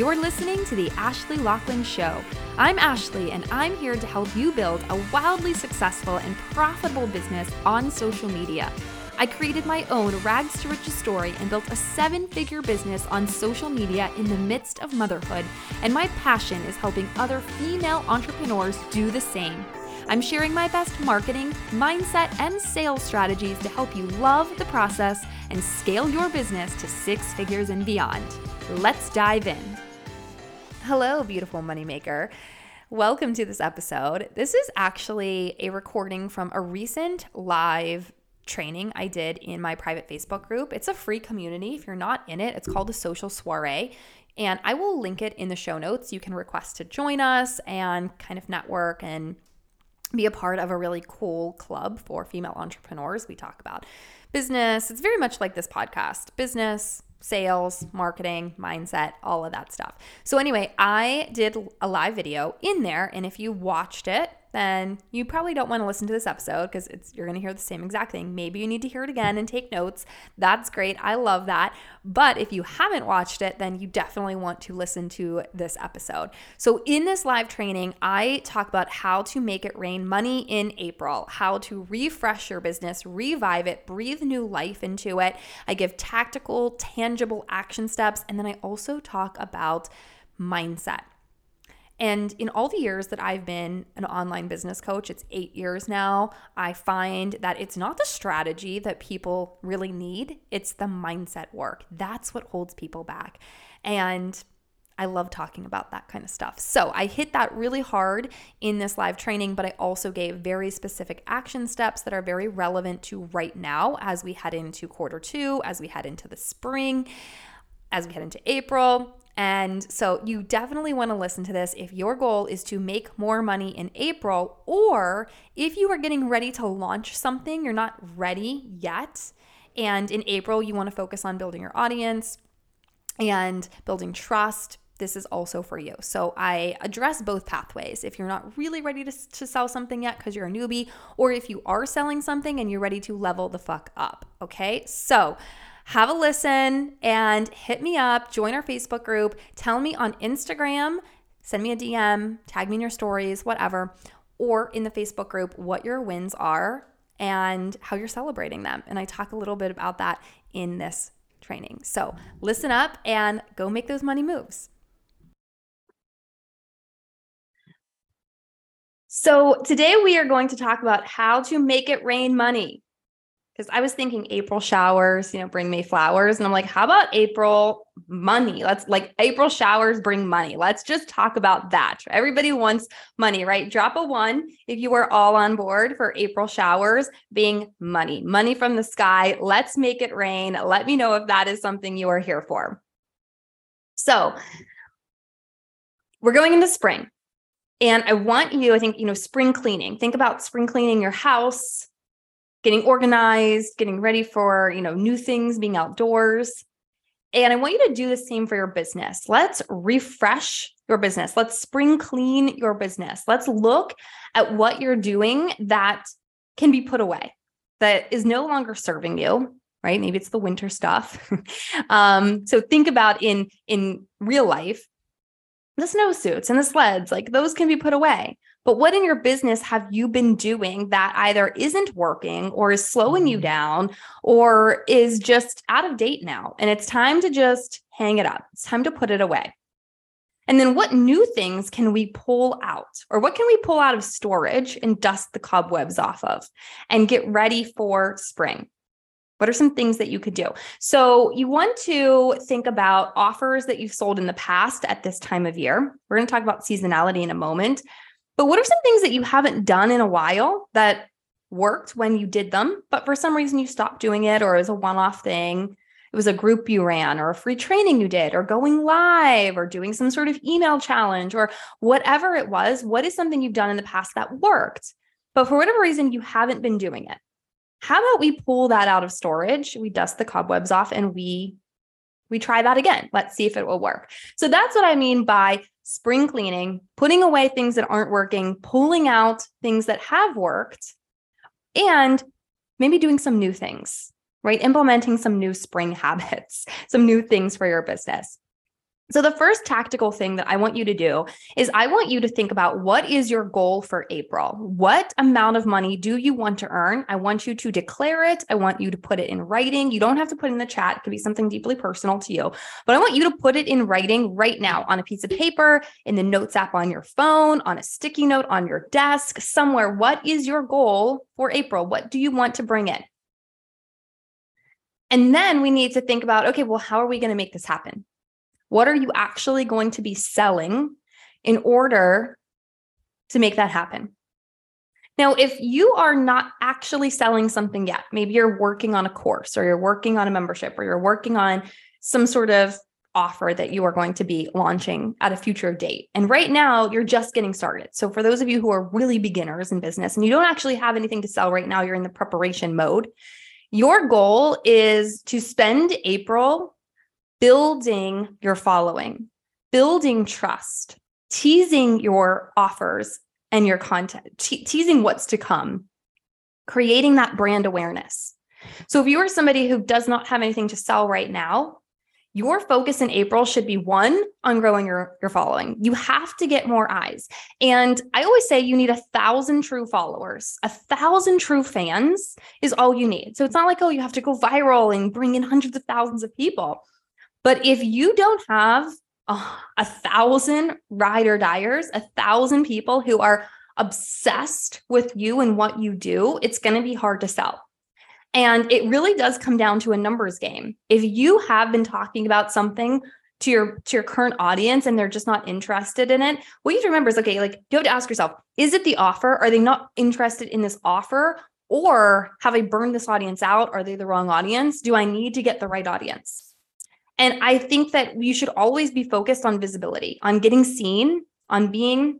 You're listening to The Ashly Locklin Show. I'm Ashly, and I'm here to help you build a wildly successful and profitable business on social media. I created my own rags to riches story and built a seven figure business on social media in the midst of motherhood, and my passion is helping other female entrepreneurs do the same. I'm sharing my best marketing, mindset, and sales strategies to help you love the process and scale your business to six figures and beyond. Let's dive in. Hello, beautiful moneymaker. Welcome to this episode. This is actually a recording from a recent live training I did in my private Facebook group. It's a free community. If you're not in it, it's called the Social Soiree. And I will link it in the show notes. You can request to join us and kind of network and be a part of a really cool club for female entrepreneurs. We talk about business. It's very much like this podcast business, sales, marketing, mindset, all of that stuff. So, anyway, I did a live video in there. And if you watched it, then you probably don't want to listen to this episode because it's you're going to hear the same exact thing. Maybe you need to hear it again and take notes. That's great. I love that. But if you haven't watched it, then you definitely want to listen to this episode. So in this live training, I talk about how to make it rain money in April, how to refresh your business, revive it, breathe new life into it. I give tactical, tangible action steps, and then I also talk about mindset. And in all the years that I've been an online business coach, it's eight years now, I find that it's not the strategy that people really need, it's the mindset work. That's what holds people back. And I love talking about that kind of stuff. So I hit that really hard in this live training, but I also gave very specific action steps that are very relevant to right now as we head into quarter two, as we head into the spring, as we head into April. And so you definitely want to listen to this if your goal is to make more money in April, or if you are getting ready to launch something, you're not ready yet. And in April, you want to focus on building your audience and building trust. This is also for you. So I address both pathways. If you're not really ready to, to sell something yet because you're a newbie, or if you are selling something and you're ready to level the fuck up. Okay. So, have a listen and hit me up, join our Facebook group, tell me on Instagram, send me a DM, tag me in your stories, whatever, or in the Facebook group what your wins are and how you're celebrating them. And I talk a little bit about that in this training. So listen up and go make those money moves. So, today we are going to talk about how to make it rain money because I was thinking April showers, you know, bring me flowers. And I'm like, how about April money? Let's like April showers bring money. Let's just talk about that. Everybody wants money, right? Drop a one if you are all on board for April showers being money, money from the sky. Let's make it rain. Let me know if that is something you are here for. So we're going into spring. And I want you, I think, you know, spring cleaning. Think about spring cleaning your house, getting organized, getting ready for, you know, new things, being outdoors. And I want you to do the same for your business. Let's refresh your business. Let's spring clean your business. Let's look at what you're doing that can be put away, that is no longer serving you, right? Maybe it's the winter stuff. um, so think about in in real life, the snowsuits and the sleds, like those can be put away. But what in your business have you been doing that either isn't working or is slowing you mm-hmm. down or is just out of date now? And it's time to just hang it up. It's time to put it away. And then what new things can we pull out? Or what can we pull out of storage and dust the cobwebs off of and get ready for spring? What are some things that you could do? So, you want to think about offers that you've sold in the past at this time of year. We're going to talk about seasonality in a moment. But what are some things that you haven't done in a while that worked when you did them, but for some reason you stopped doing it or it was a one off thing? It was a group you ran or a free training you did or going live or doing some sort of email challenge or whatever it was. What is something you've done in the past that worked, but for whatever reason you haven't been doing it? How about we pull that out of storage? We dust the cobwebs off and we we try that again. Let's see if it will work. So that's what I mean by spring cleaning, putting away things that aren't working, pulling out things that have worked, and maybe doing some new things, right? Implementing some new spring habits, some new things for your business. So, the first tactical thing that I want you to do is I want you to think about what is your goal for April? What amount of money do you want to earn? I want you to declare it. I want you to put it in writing. You don't have to put it in the chat, it could be something deeply personal to you, but I want you to put it in writing right now on a piece of paper, in the notes app on your phone, on a sticky note on your desk, somewhere. What is your goal for April? What do you want to bring in? And then we need to think about okay, well, how are we going to make this happen? What are you actually going to be selling in order to make that happen? Now, if you are not actually selling something yet, maybe you're working on a course or you're working on a membership or you're working on some sort of offer that you are going to be launching at a future date. And right now, you're just getting started. So, for those of you who are really beginners in business and you don't actually have anything to sell right now, you're in the preparation mode. Your goal is to spend April building your following, building trust, teasing your offers and your content, te- teasing what's to come, creating that brand awareness. So if you are somebody who does not have anything to sell right now, your focus in April should be one on growing your, your following. You have to get more eyes. And I always say you need a thousand true followers, a thousand true fans is all you need. So it's not like, oh, you have to go viral and bring in hundreds of thousands of people. But if you don't have a, a thousand ride or diers, a thousand people who are obsessed with you and what you do, it's going to be hard to sell. And it really does come down to a numbers game. If you have been talking about something to your to your current audience and they're just not interested in it, what you have to remember is okay, like you have to ask yourself, is it the offer? Are they not interested in this offer? Or have I burned this audience out? Are they the wrong audience? Do I need to get the right audience? And I think that you should always be focused on visibility, on getting seen, on being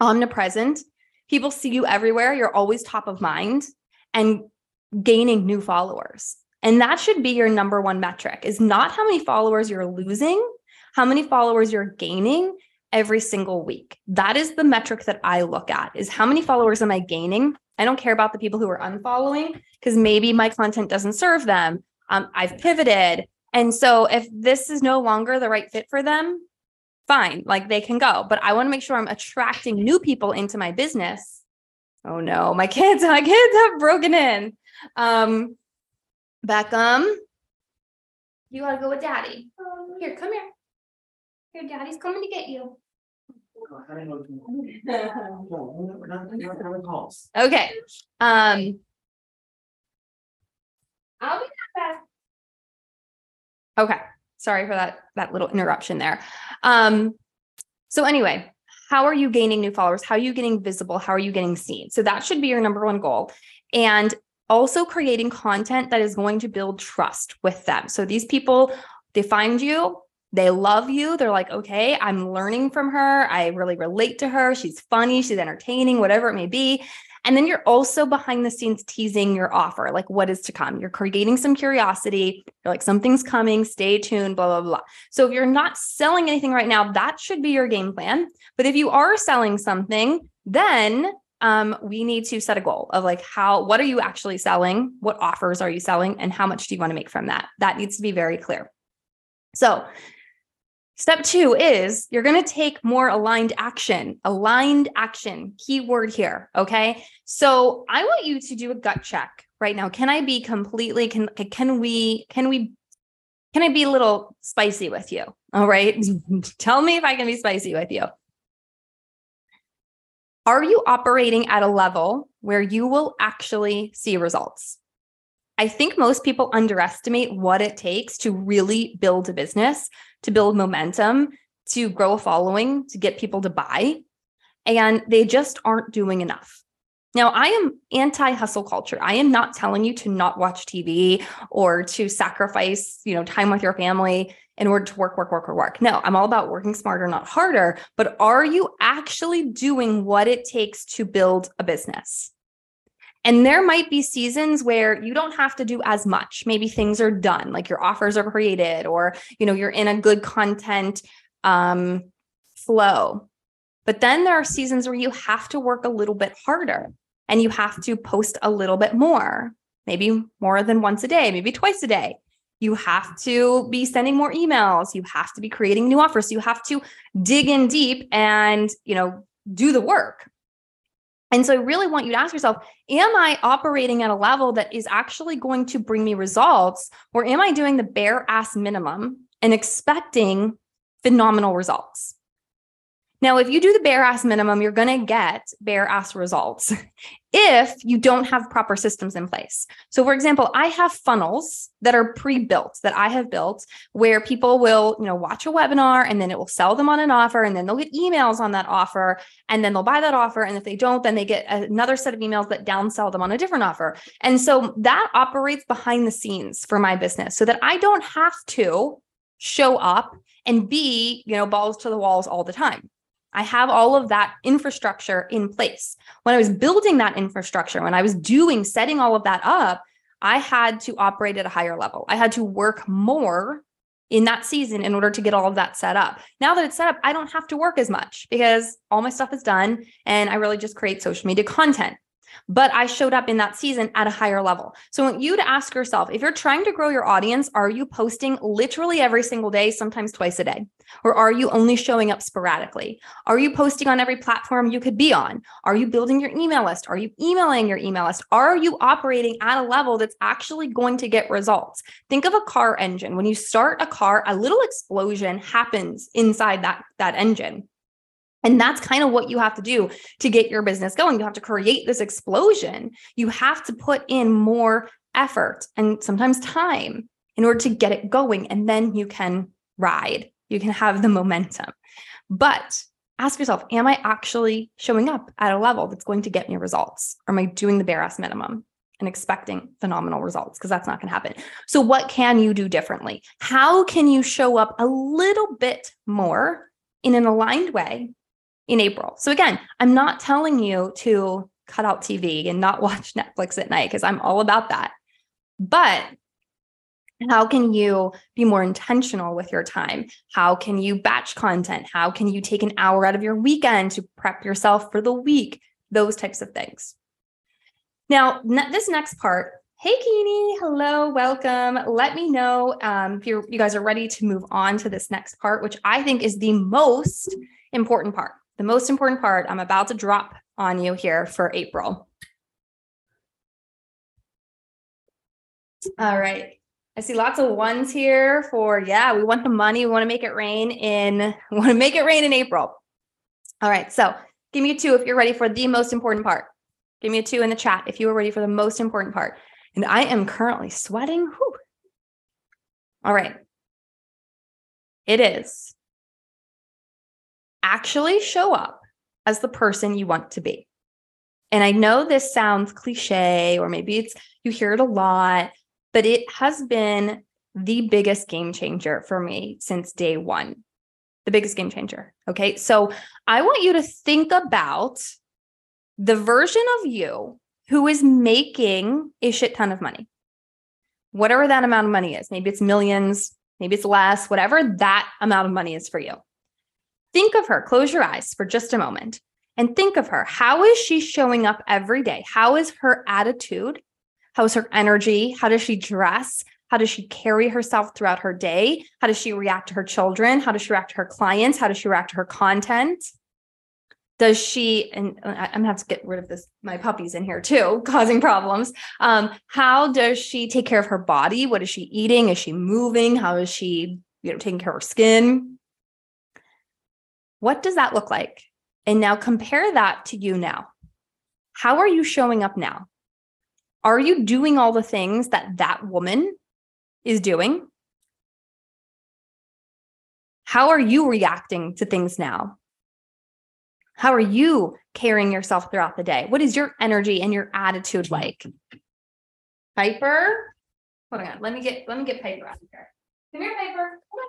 omnipresent. People see you everywhere. You're always top of mind and gaining new followers. And that should be your number one metric is not how many followers you're losing, how many followers you're gaining every single week. That is the metric that I look at is how many followers am I gaining? I don't care about the people who are unfollowing because maybe my content doesn't serve them. Um, I've pivoted. And so if this is no longer the right fit for them, fine, like they can go. But I want to make sure I'm attracting new people into my business. Oh no, my kids, my kids have broken in. Um, Beckham, you gotta go with daddy. Here, come here. Here, daddy's coming to get you. Okay. Um, I'll be. Okay. Sorry for that that little interruption there. Um so anyway, how are you gaining new followers? How are you getting visible? How are you getting seen? So that should be your number one goal. And also creating content that is going to build trust with them. So these people they find you, they love you. They're like, okay, I'm learning from her. I really relate to her. She's funny, she's entertaining, whatever it may be. And then you're also behind the scenes teasing your offer, like what is to come. You're creating some curiosity. You're like, something's coming, stay tuned, blah, blah, blah. So if you're not selling anything right now, that should be your game plan. But if you are selling something, then um, we need to set a goal of like how what are you actually selling what offers are you selling and how much do you want to make from that that needs to be very clear so Step two is you're going to take more aligned action, aligned action, keyword here. Okay. So I want you to do a gut check right now. Can I be completely, can, can we, can we, can I be a little spicy with you? All right. Tell me if I can be spicy with you. Are you operating at a level where you will actually see results? I think most people underestimate what it takes to really build a business, to build momentum, to grow a following, to get people to buy. And they just aren't doing enough. Now, I am anti hustle culture. I am not telling you to not watch TV or to sacrifice, you know, time with your family in order to work, work, work, or work. No, I'm all about working smarter, not harder. But are you actually doing what it takes to build a business? And there might be seasons where you don't have to do as much. Maybe things are done, like your offers are created, or you know, you're in a good content um, flow. But then there are seasons where you have to work a little bit harder and you have to post a little bit more, maybe more than once a day, maybe twice a day. You have to be sending more emails. You have to be creating new offers. You have to dig in deep and, you know, do the work. And so I really want you to ask yourself, am I operating at a level that is actually going to bring me results or am I doing the bare ass minimum and expecting phenomenal results? Now, if you do the bare ass minimum, you're going to get bare ass results if you don't have proper systems in place. So, for example, I have funnels that are pre-built that I have built where people will, you know, watch a webinar and then it will sell them on an offer and then they'll get emails on that offer and then they'll buy that offer and if they don't then they get another set of emails that downsell them on a different offer. And so that operates behind the scenes for my business so that I don't have to show up and be, you know, balls to the walls all the time. I have all of that infrastructure in place. When I was building that infrastructure, when I was doing, setting all of that up, I had to operate at a higher level. I had to work more in that season in order to get all of that set up. Now that it's set up, I don't have to work as much because all my stuff is done and I really just create social media content but I showed up in that season at a higher level. So I want you to ask yourself if you're trying to grow your audience, are you posting literally every single day, sometimes twice a day? Or are you only showing up sporadically? Are you posting on every platform you could be on? Are you building your email list? Are you emailing your email list? Are you operating at a level that's actually going to get results? Think of a car engine. When you start a car, a little explosion happens inside that, that engine. And that's kind of what you have to do to get your business going. You have to create this explosion. You have to put in more effort and sometimes time in order to get it going. And then you can ride, you can have the momentum. But ask yourself, am I actually showing up at a level that's going to get me results? Or am I doing the bare ass minimum? and expecting phenomenal results because that's not going to happen. So, what can you do differently? How can you show up a little bit more in an aligned way in April. So again, I'm not telling you to cut out TV and not watch Netflix at night because I'm all about that. But how can you be more intentional with your time? How can you batch content? How can you take an hour out of your weekend to prep yourself for the week? Those types of things. Now, this next part, hey Keeney, hello, welcome. Let me know um, if you you guys are ready to move on to this next part, which I think is the most important part the most important part I'm about to drop on you here for April. All right. I see lots of ones here for, yeah, we want the money. We want to make it rain in, we want to make it rain in April. All right. So give me a two if you're ready for the most important part. Give me a two in the chat if you are ready for the most important part. And I am currently sweating. Whew. All right. It is actually show up as the person you want to be. And I know this sounds cliche, or maybe it's you hear it a lot, but it has been the biggest game changer for me since day one. The biggest game changer. Okay. So I want you to think about the version of you who is making a shit ton of money, whatever that amount of money is. Maybe it's millions, maybe it's less, whatever that amount of money is for you. Think of her, close your eyes for just a moment and think of her. How is she showing up every day? How is her attitude? How is her energy? How does she dress? How does she carry herself throughout her day? How does she react to her children? How does she react to her clients? How does she react to her content? Does she, and I'm gonna have to get rid of this, my puppies in here too, causing problems. Um, how does she take care of her body? What is she eating? Is she moving? How is she, you know, taking care of her skin? What does that look like? And now compare that to you now. How are you showing up now? Are you doing all the things that that woman is doing? How are you reacting to things now? How are you carrying yourself throughout the day? What is your energy and your attitude like? Piper, hold on. Let me get let me get Piper out here. Come here, Piper. Come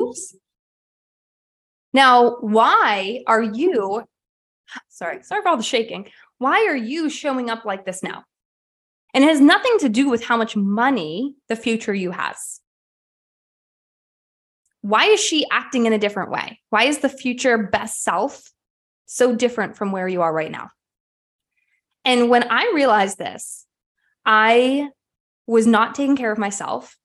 Oops. Now, why are you, sorry, sorry for all the shaking. Why are you showing up like this now? And it has nothing to do with how much money the future you has. Why is she acting in a different way? Why is the future best self so different from where you are right now? And when I realized this, I was not taking care of myself.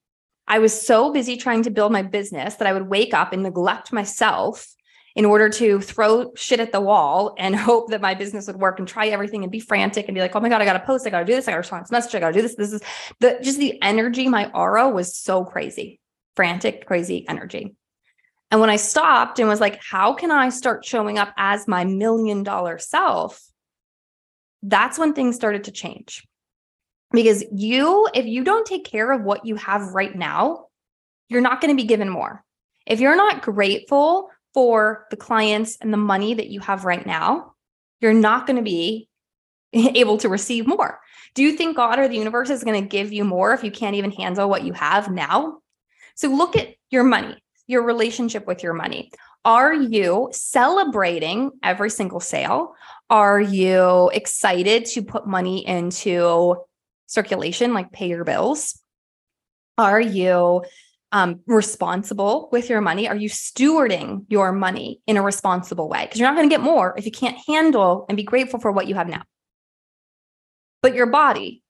I was so busy trying to build my business that I would wake up and neglect myself in order to throw shit at the wall and hope that my business would work and try everything and be frantic and be like, oh my God, I got to post, I got to do this, I got to respond to message, I got to do this. This is the just the energy, my aura was so crazy, frantic, crazy energy. And when I stopped and was like, how can I start showing up as my million dollar self? That's when things started to change. Because you, if you don't take care of what you have right now, you're not going to be given more. If you're not grateful for the clients and the money that you have right now, you're not going to be able to receive more. Do you think God or the universe is going to give you more if you can't even handle what you have now? So look at your money, your relationship with your money. Are you celebrating every single sale? Are you excited to put money into circulation, like pay your bills? Are you um, responsible with your money? Are you stewarding your money in a responsible way? Because you're not going to get more if you can't handle and be grateful for what you have now. But your body,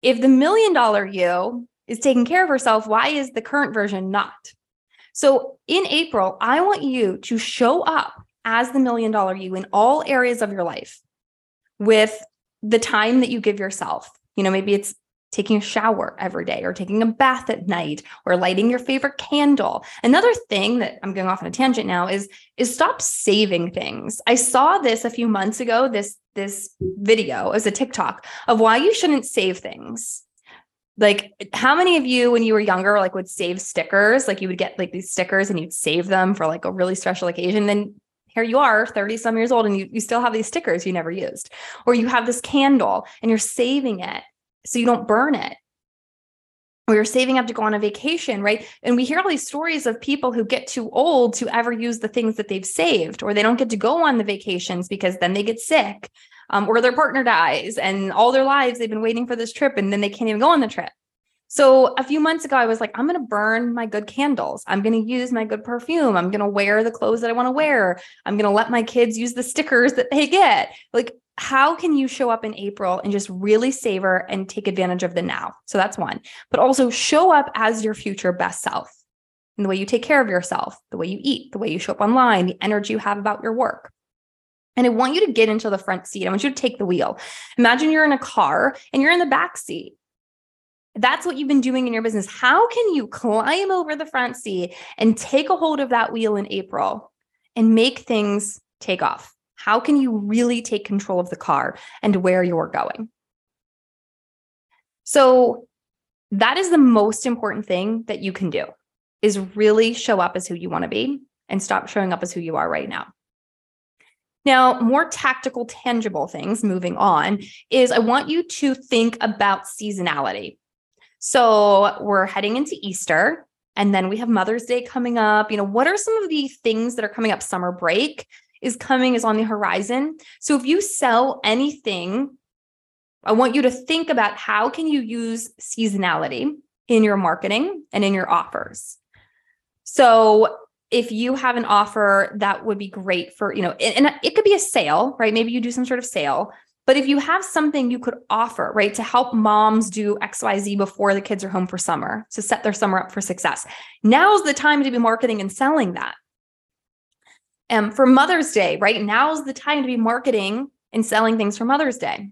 if the million dollar you is taking care of herself, why is the current version not? So in April, I want you to show up as the million dollar you in all areas of your life with the time that you give yourself. You know, maybe it's taking a shower every day or taking a bath at night or lighting your favorite candle. Another thing that I'm going off on a tangent now is is stop saving things. I saw this a few months ago this this video as a TikTok of why you shouldn't save things. Like how many of you when you were younger like would save stickers like you would get like these stickers and you'd save them for like a really special occasion then here you are 30 some years old and you, you still have these stickers you never used or you have this candle and you're saving it so you don't burn it you're saving up to go on a vacation, right? And we hear all these stories of people who get too old to ever use the things that they've saved, or they don't get to go on the vacations because then they get sick, um, or their partner dies, and all their lives they've been waiting for this trip, and then they can't even go on the trip. So a few months ago, I was like, I'm going to burn my good candles. I'm going to use my good perfume. I'm going to wear the clothes that I want to wear. I'm going to let my kids use the stickers that they get. Like how can you show up in April and just really savor and take advantage of the now? So that's one, but also show up as your future best self in the way you take care of yourself, the way you eat, the way you show up online, the energy you have about your work. And I want you to get into the front seat. I want you to take the wheel. Imagine you're in a car and you're in the back seat. That's what you've been doing in your business. How can you climb over the front seat and take a hold of that wheel in April and make things take off? How can you really take control of the car and where you're going? So that is the most important thing that you can do is really show up as who you want to be and stop showing up as who you are right now. Now, more tactical, tangible things moving on is I want you to think about seasonality. So we're heading into Easter and then we have Mother's Day coming up. You know, what are some of the things that are coming up? Summer break is coming, is on the horizon. So if you sell anything, I want you to think about how can you use seasonality in your marketing and in your offers. So if you have an offer that would be great for, you know, and it could be a sale, right? Maybe you do some sort of sale. But if you have something you could offer, right, to help moms do XYZ before the kids are home for summer, to set their summer up for success, now's the time to be marketing and selling that um, for Mother's Day, right? Now's the time to be marketing and selling things for Mother's Day.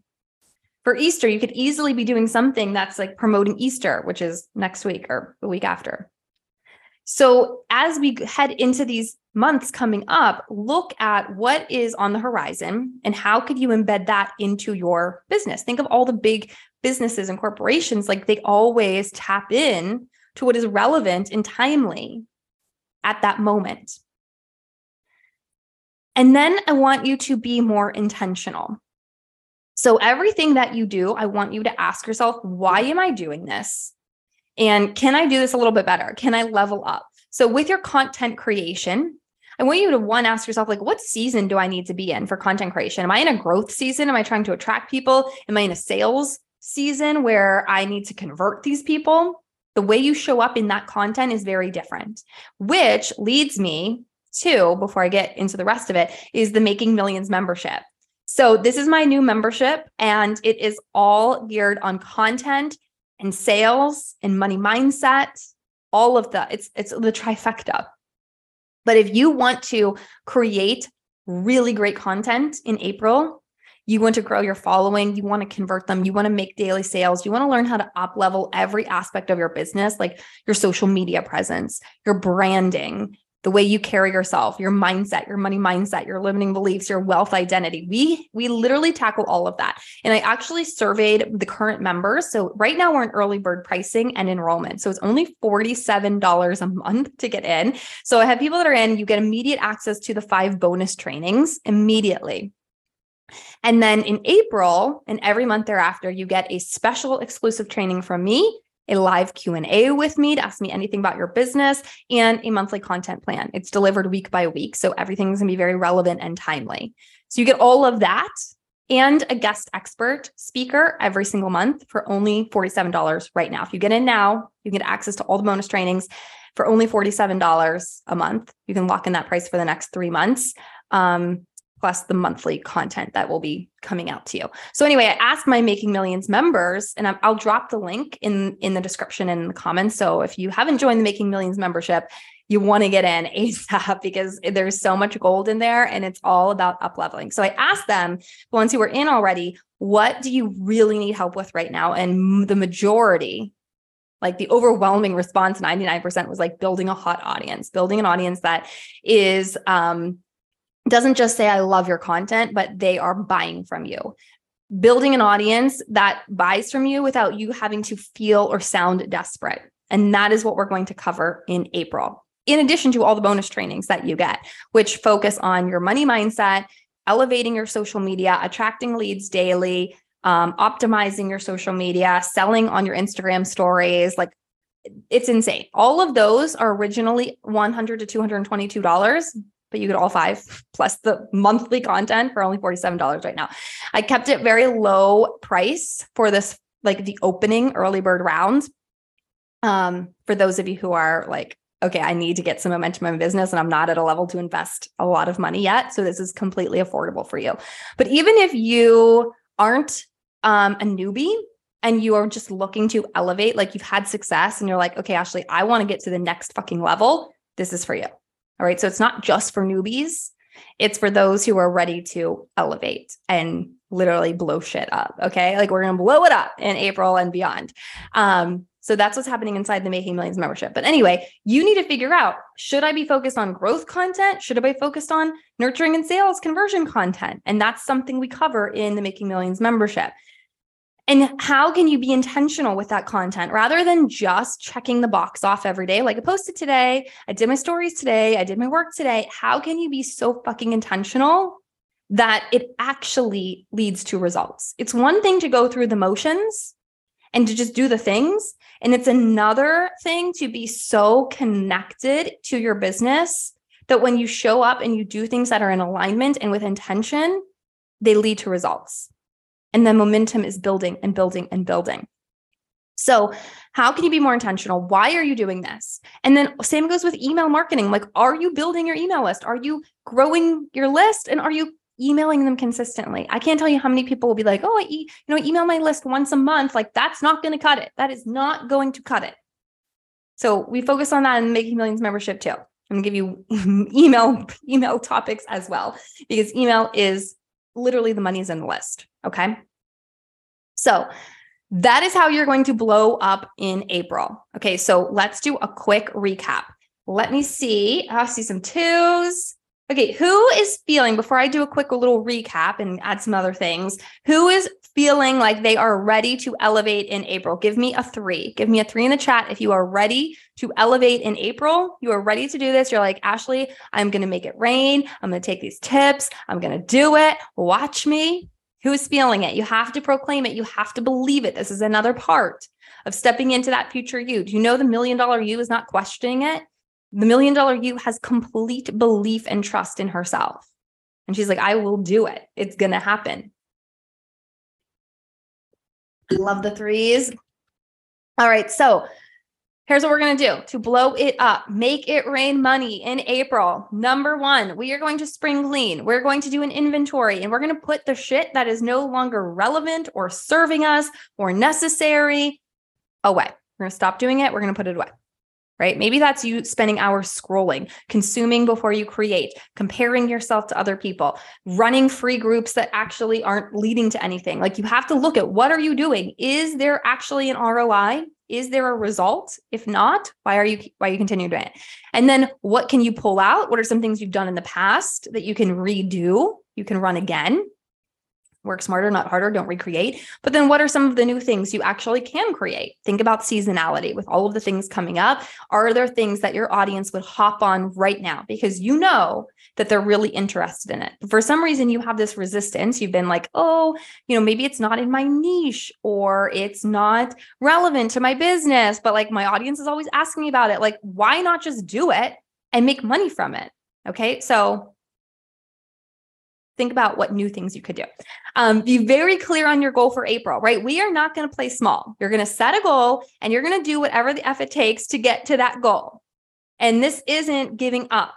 For Easter, you could easily be doing something that's like promoting Easter, which is next week or the week after. So, as we head into these months coming up, look at what is on the horizon and how could you embed that into your business. Think of all the big businesses and corporations, like they always tap in to what is relevant and timely at that moment. And then I want you to be more intentional. So, everything that you do, I want you to ask yourself, why am I doing this? And can I do this a little bit better? Can I level up? So, with your content creation, I want you to one ask yourself, like, what season do I need to be in for content creation? Am I in a growth season? Am I trying to attract people? Am I in a sales season where I need to convert these people? The way you show up in that content is very different, which leads me two, before I get into the rest of it, is the Making Millions membership. So, this is my new membership, and it is all geared on content and sales and money mindset, all of the it's it's the trifecta. But if you want to create really great content in April, you want to grow your following, you want to convert them, you want to make daily sales, you want to learn how to up level every aspect of your business, like your social media presence, your branding, the way you carry yourself, your mindset, your money mindset, your limiting beliefs, your wealth identity. We we literally tackle all of that. And I actually surveyed the current members. So right now we're in early bird pricing and enrollment. So it's only $47 a month to get in. So I have people that are in, you get immediate access to the five bonus trainings immediately. And then in April and every month thereafter, you get a special exclusive training from me a live Q&A with me to ask me anything about your business and a monthly content plan. It's delivered week by week, so everything's going to be very relevant and timely. So you get all of that and a guest expert speaker every single month for only $47 right now. If you get in now, you can get access to all the bonus trainings for only $47 a month. You can lock in that price for the next 3 months. Um, plus the monthly content that will be coming out to you. So anyway, I asked my Making Millions members, and I'll drop the link in in the description and in the comments. So if you haven't joined the Making Millions membership, you want to get in ASAP because there's so much gold in there, and it's all about up leveling. So I asked them, the ones who were in already, what do you really need help with right now? And the majority like the overwhelming response 99% was like building a hot audience building an audience that is um doesn't just say, I love your content, but they are buying from you. Building an audience that buys from you without you having to feel or sound desperate. And that is what we're going to cover in April, in addition to all the bonus trainings that you get, which focus on your money mindset, elevating your social media, attracting leads daily, um, optimizing your social media, selling on your Instagram stories. Like it's insane. All of those are originally 100 to $222 but you get all five plus the monthly content for only $47 right now. I kept it very low price for this, like the opening early bird round. Um, for those of you who are like, okay, I need to get some momentum in business and I'm not at a level to invest a lot of money yet. So this is completely affordable for you. But even if you aren't um, a newbie, and you are just looking to elevate, like you've had success and you're like, okay, Ashly, I want to get to the next fucking level. This is for you. All right. So it's not just for newbies, it's for those who are ready to elevate and literally blow shit up. Okay. Like we're going to blow it up in April and beyond. Um, so that's what's happening inside the Making Millions membership. But anyway, you need to figure out should I be focused on growth content? Should I be focused on nurturing and sales conversion content? And that's something we cover in the Making Millions membership. And how can you be intentional with that content rather than just checking the box off every day? Like I posted today, I did my stories today, I did my work today. How can you be so fucking intentional that it actually leads to results? It's one thing to go through the motions and to just do the things. And it's another thing to be so connected to your business that when you show up and you do things that are in alignment and with intention, they lead to results. And the momentum is building and building and building. So, how can you be more intentional? Why are you doing this? And then, same goes with email marketing. Like, are you building your email list? Are you growing your list? And are you emailing them consistently? I can't tell you how many people will be like, oh, I e- you know, email my list once a month. Like, that's not going to cut it. That is not going to cut it. So, we focus on that in Making Millions membership too. I'm to give you email email topics as well because email is literally the money's in the list. Okay. So that is how you're going to blow up in April. Okay. So let's do a quick recap. Let me see. I see some twos. Okay. Who is feeling, before I do a quick little recap and add some other things, who is feeling like they are ready to elevate in April? Give me a three. Give me a three in the chat if you are ready to elevate in April. You are ready to do this. You're like, Ashly, I'm going to make it rain. I'm going to take these tips. I'm going to do it. Watch me. Who's feeling it? You have to proclaim it. You have to believe it. This is another part of stepping into that future you. Do you know the million dollar you is not questioning it? The million dollar you has complete belief and trust in herself. And she's like, I will do it. It's going to happen. Love the threes. All right. So Here's what we're going to do to blow it up, make it rain money in April. Number one, we are going to spring clean. We're going to do an inventory and we're going to put the shit that is no longer relevant or serving us or necessary away. We're going to stop doing it. We're going to put it away right? Maybe that's you spending hours scrolling, consuming before you create, comparing yourself to other people, running free groups that actually aren't leading to anything. Like you have to look at what are you doing? Is there actually an ROI? Is there a result? If not, why are you why are you continue doing it? And then what can you pull out? What are some things you've done in the past that you can redo? You can run again work smarter, not harder, don't recreate. But then what are some of the new things you actually can create? Think about seasonality with all of the things coming up. Are there things that your audience would hop on right now because you know that they're really interested in it? For some reason, you have this resistance. You've been like, oh, you know, maybe it's not in my niche or it's not relevant to my business, but like my audience is always asking me about it. Like, why not just do it and make money from it? Okay. So think about what new things you could do. Um, be very clear on your goal for April, right? We are not going to play small. You're going to set a goal and you're going to do whatever the F it takes to get to that goal. And this isn't giving up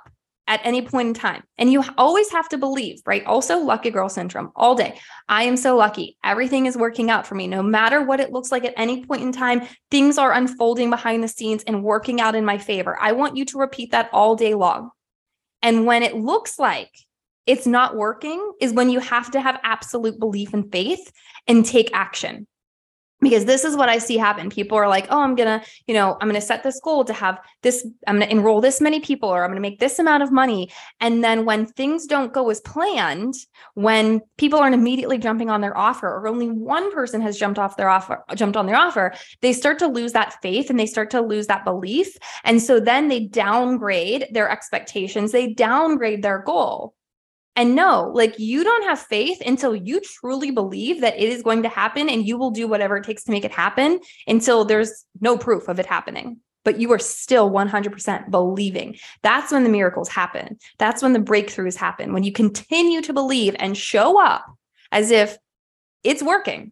at any point in time. And you always have to believe, right? Also, lucky girl syndrome all day. I am so lucky. Everything is working out for me. No matter what it looks like at any point in time, things are unfolding behind the scenes and working out in my favor. I want you to repeat that all day long. And when it looks like it's not working is when you have to have absolute belief and faith and take action. Because this is what i see happen. People are like oh i'm gonna you know i'm gonna set this goal to have this i'm gonna enroll this many people or i'm gonna make this amount of money. And then when things don't go as planned when people aren't immediately jumping on their offer or only one person has jumped off their offer jumped on their offer they start to lose that faith and they start to lose that belief. And so then they downgrade their expectations. They downgrade their goal and no, like you don't have faith until you truly believe that it is going to happen and you will do whatever it takes to make it happen until there's no proof of it happening. But you are still 100% believing. That's when the miracles happen. That's when the breakthroughs happen. When you continue to believe and show up as if it's working.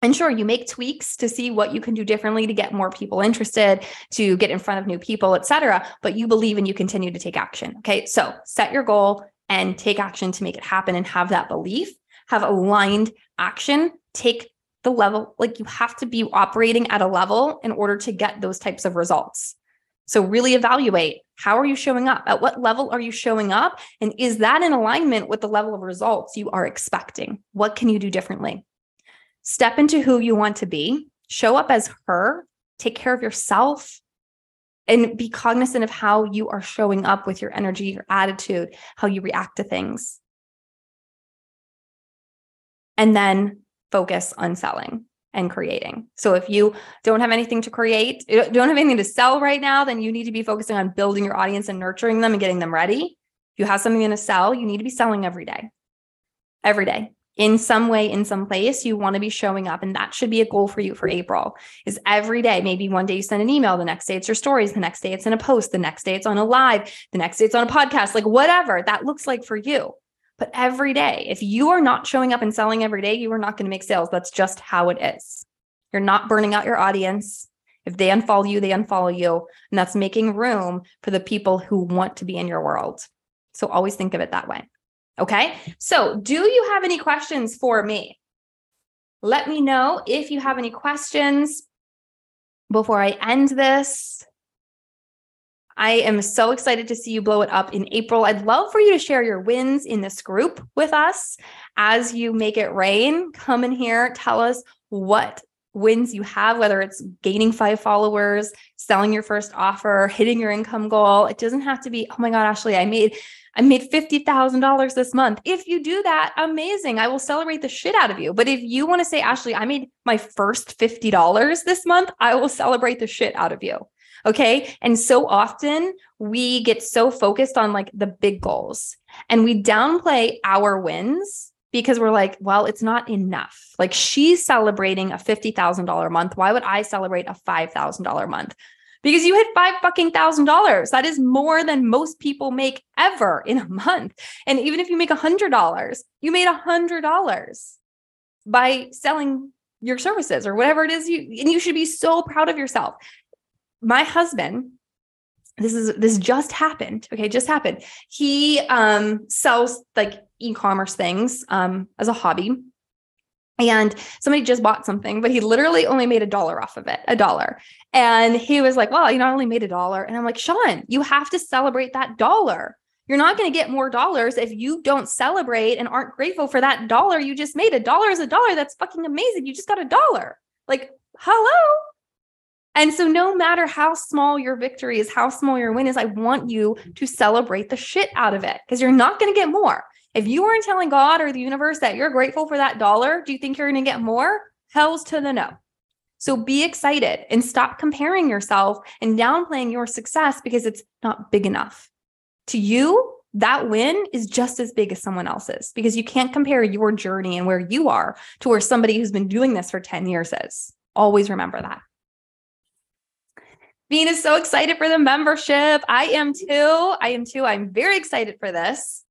And sure, you make tweaks to see what you can do differently to get more people interested, to get in front of new people, et cetera. But you believe and you continue to take action. Okay. So set your goal, and take action to make it happen and have that belief, have aligned action, take the level, like you have to be operating at a level in order to get those types of results. So, really evaluate how are you showing up? At what level are you showing up? And is that in alignment with the level of results you are expecting? What can you do differently? Step into who you want to be, show up as her, take care of yourself, and be cognizant of how you are showing up with your energy, your attitude, how you react to things. And then focus on selling and creating. So if you don't have anything to create, don't have anything to sell right now, then you need to be focusing on building your audience and nurturing them and getting them ready. If you have something to sell, you need to be selling every day. Every day in some way in some place you want to be showing up and that should be a goal for you for april is every day maybe one day you send an email the next day it's your stories the next day it's in a post the next day it's on a live the next day it's on a podcast like whatever that looks like for you. But every day if you are not showing up and selling every day you are not going to make sales. That's just how it is. You're not burning out your audience. If they unfollow you they unfollow you and that's making room for the people who want to be in your world. So always think of it that way Okay. So, do you have any questions for me? Let me know if you have any questions before I end this. I am so excited to see you blow it up in April. I'd love for you to share your wins in this group with us as you make it rain. Come in here, tell us what wins you have, whether it's gaining five followers, selling your first offer, hitting your income goal. It doesn't have to be, oh my God, Ashly, I made I made $50,000 this month. If you do that, amazing. I will celebrate the shit out of you. But if you want to say, Ashly, I made my first $50 this month, I will celebrate the shit out of you. Okay. And so often we get so focused on like the big goals and we downplay our wins because we're like, well, it's not enough. Like she's celebrating a $50,000 month. Why would I celebrate a $5,000 month? because you hit five fucking thousand dollars. That is more than most people make ever in a month. And even if you make a hundred dollars, you made a hundred dollars by selling your services or whatever it is you and you should be so proud of yourself. my husband, this is this just happened. Okay, just happened. He um sells like e-commerce things um as a hobby. And somebody just bought something, but he literally only made a dollar off of it, a dollar. And he was like, Well, you I only made a dollar. And I'm like, Sean, you have to celebrate that dollar. You're not going to get more dollars if you don't celebrate and aren't grateful for that dollar you just made. A dollar is a dollar. That's fucking amazing. You just got a dollar. Like, hello. And so, no matter how small your victory is, how small your win is, I want you to celebrate the shit out of it because you're not going to get more. If you aren't telling God or the universe that you're grateful for that dollar, do you think you're going to get more? Hells to the no. So be excited and stop comparing yourself and downplaying your success because it's not big enough. To you, that win is just as big as someone else's because you can't compare your journey and where you are to where somebody who's been doing this for 10 years is. Always remember that. Bean is so excited for the membership. I am too. I am too. I'm very excited for this.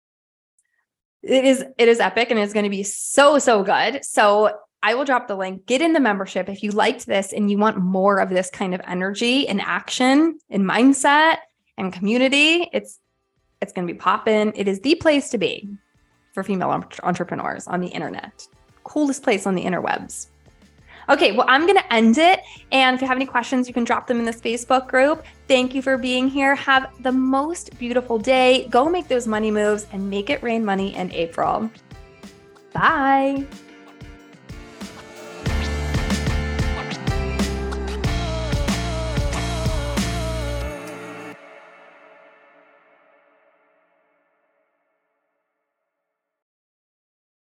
It is it is epic and it's going to be so so good. So I will drop the link. Get in the membership if you liked this and you want more of this kind of energy and action and mindset and community. It's it's going to be popping. It is the place to be for female entrepreneurs on the internet. Coolest place on the interwebs. Okay, well, I'm going to end it. And if you have any questions, you can drop them in this Facebook group. Thank you for being here. Have the most beautiful day. Go make those money moves and make it rain money in April. Bye.